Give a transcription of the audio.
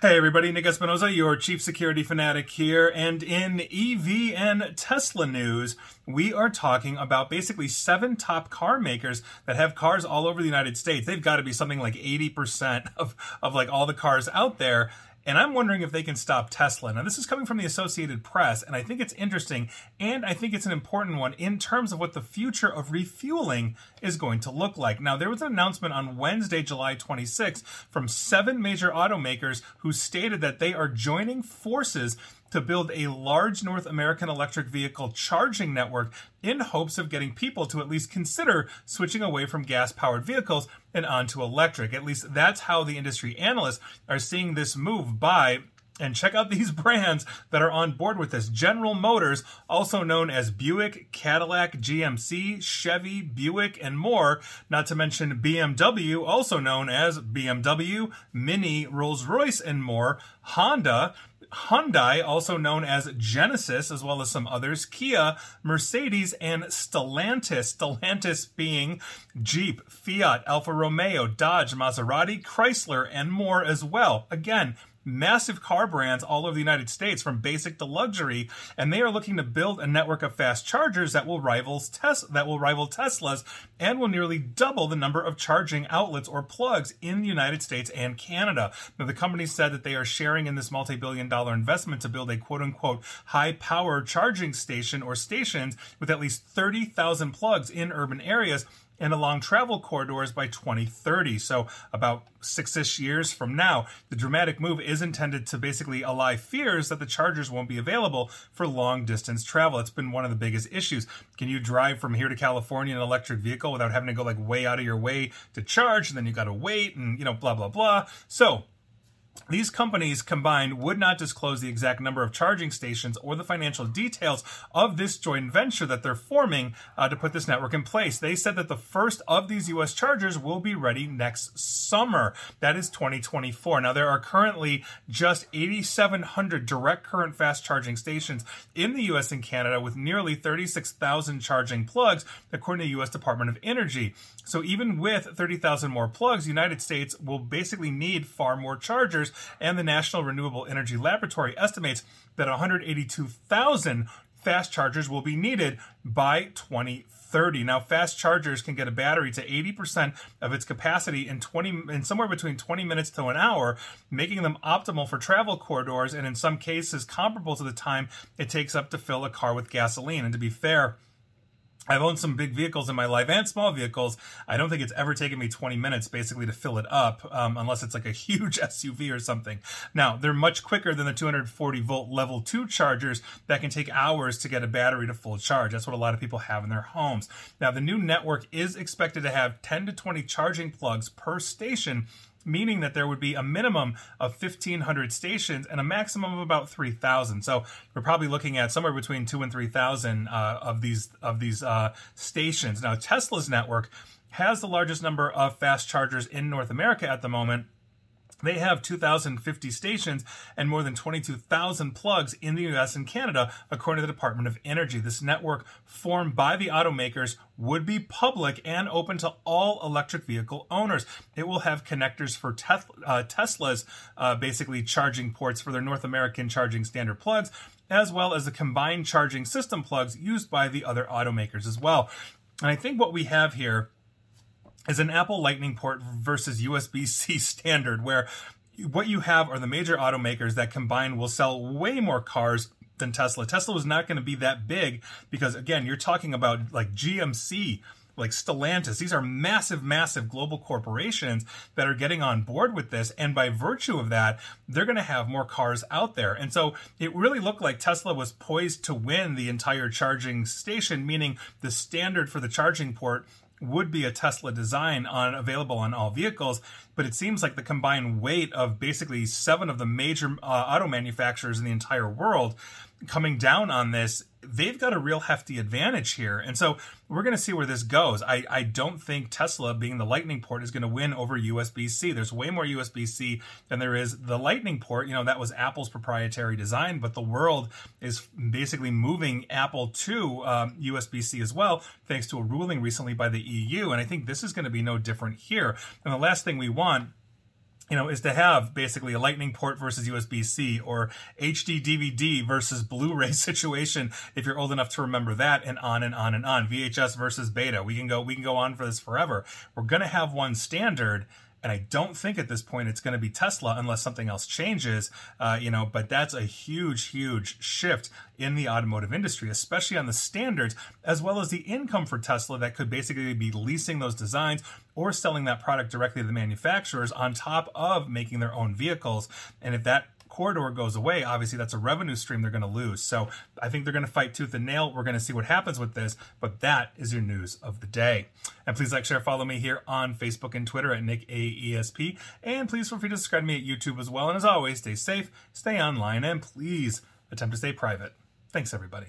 Hey everybody, Nick Espinosa, your chief security fanatic here, and in EV and Tesla news, we are talking about basically seven top car makers that have cars all over the United States. They've got to be something like 80% of, of like all the cars out there. And I'm wondering if they can stop Tesla. Now, this is coming from the Associated Press, and I think it's interesting, and I think it's an important one in terms of what the future of refueling is going to look like. Now, there was an announcement on Wednesday, July 26th, from seven major automakers who stated that they are joining forces to build a large North American electric vehicle charging network in hopes of getting people to at least consider switching away from gas powered vehicles and onto electric. At least that's how the industry analysts are seeing this move by and check out these brands that are on board with this. General Motors, also known as Buick, Cadillac, GMC, Chevy, Buick, and more, not to mention BMW, also known as BMW, Mini, Rolls Royce, and more, Honda, Hyundai, also known as Genesis, as well as some others, Kia, Mercedes, and Stellantis. Stellantis being Jeep, Fiat, Alfa Romeo, Dodge, Maserati, Chrysler, and more as well. Again, massive car brands all over the United States from basic to luxury, and they are looking to build a network of fast chargers that will rival Tes- that will rival Tesla's and will nearly double the number of charging outlets or plugs in the United States and Canada. Now, the company said that they are sharing in this multi-billion dollar investment to build a quote unquote high power charging station or stations with at least 30,000 plugs in urban areas and along travel corridors by 2030. So, about six ish years from now, the dramatic move is intended to basically allay fears that the chargers won't be available for long distance travel. It's been one of the biggest issues. Can you drive from here to California in an electric vehicle without having to go like way out of your way to charge? And then you got to wait and, you know, blah, blah, blah. So, these companies combined would not disclose the exact number of charging stations or the financial details of this joint venture that they're forming uh, to put this network in place. They said that the first of these U.S. chargers will be ready next summer. That is 2024. Now, there are currently just 8,700 direct current fast charging stations in the U.S. and Canada with nearly 36,000 charging plugs, according to the U.S. Department of Energy. So even with 30,000 more plugs, the United States will basically need far more chargers, and the National Renewable Energy Laboratory estimates that 182,000 fast chargers will be needed by 2030. Now, fast chargers can get a battery to 80% of its capacity in 20 in somewhere between 20 minutes to an hour, making them optimal for travel corridors and in some cases comparable to the time it takes up to fill a car with gasoline. And to be fair, I've owned some big vehicles in my life and small vehicles. I don't think it's ever taken me 20 minutes basically to fill it up, um, unless it's like a huge SUV or something. Now, they're much quicker than the 240 volt level 2 chargers that can take hours to get a battery to full charge. That's what a lot of people have in their homes. Now, the new network is expected to have 10 to 20 charging plugs per station meaning that there would be a minimum of 1,500 stations and a maximum of about 3,000. So we're probably looking at somewhere between two and 3,000 uh, of these of these uh, stations. Now Tesla's network has the largest number of fast chargers in North America at the moment they have 2,050 stations and more than 22,000 plugs in the US and Canada, according to the Department of Energy. This network, formed by the automakers, would be public and open to all electric vehicle owners. It will have connectors for uh, Tesla's uh, basically charging ports for their North American charging standard plugs, as well as the combined charging system plugs used by the other automakers as well. And I think what we have here is an Apple Lightning port versus USB C standard, where what you have are the major automakers that combined will sell way more cars than Tesla. Tesla was not going to be that big because, again, you're talking about like GMC like Stellantis. These are massive, massive global corporations that are getting on board with this. And by virtue of that, they're going to have more cars out there. And so it really looked like Tesla was poised to win the entire charging station, meaning the standard for the charging port would be a Tesla design on available on all vehicles, but it seems like the combined weight of basically seven of the major uh, auto manufacturers in the entire world coming down on this they've got a real hefty advantage here. And so we're going to see where this goes. I, I don't think Tesla, being the Lightning port, is going to win over USB C. There's way more USB C than there is the Lightning port. You know, that was Apple's proprietary design, but the world is basically moving Apple to um, USB C as well, thanks to a ruling recently by the EU. And I think this is going to be no different here. And the last thing we want you know, is to have basically a lightning port versus USB-C or HD DVD versus Blu-ray situation if you're old enough to remember that and on and on and on. VHS versus beta. We can go we can go on for this forever. We're going to have one standard and I don't think at this point it's going to be Tesla unless something else changes, uh, you know, but that's a huge, huge shift in the automotive industry, especially on the standards, as well as the income for Tesla that could basically be leasing those designs or selling that product directly to the manufacturers on top of making their own vehicles. And if that corridor goes away, obviously that's a revenue stream they're going to lose. So I think they're going to fight tooth and nail. We're going to see what happens with this, but that is your news of the day. And please like, share, follow me here on Facebook and Twitter at Nick AESP. And please feel free to subscribe to me at YouTube as well. And as always, stay safe, stay online, and please attempt to stay private. Thanks, everybody.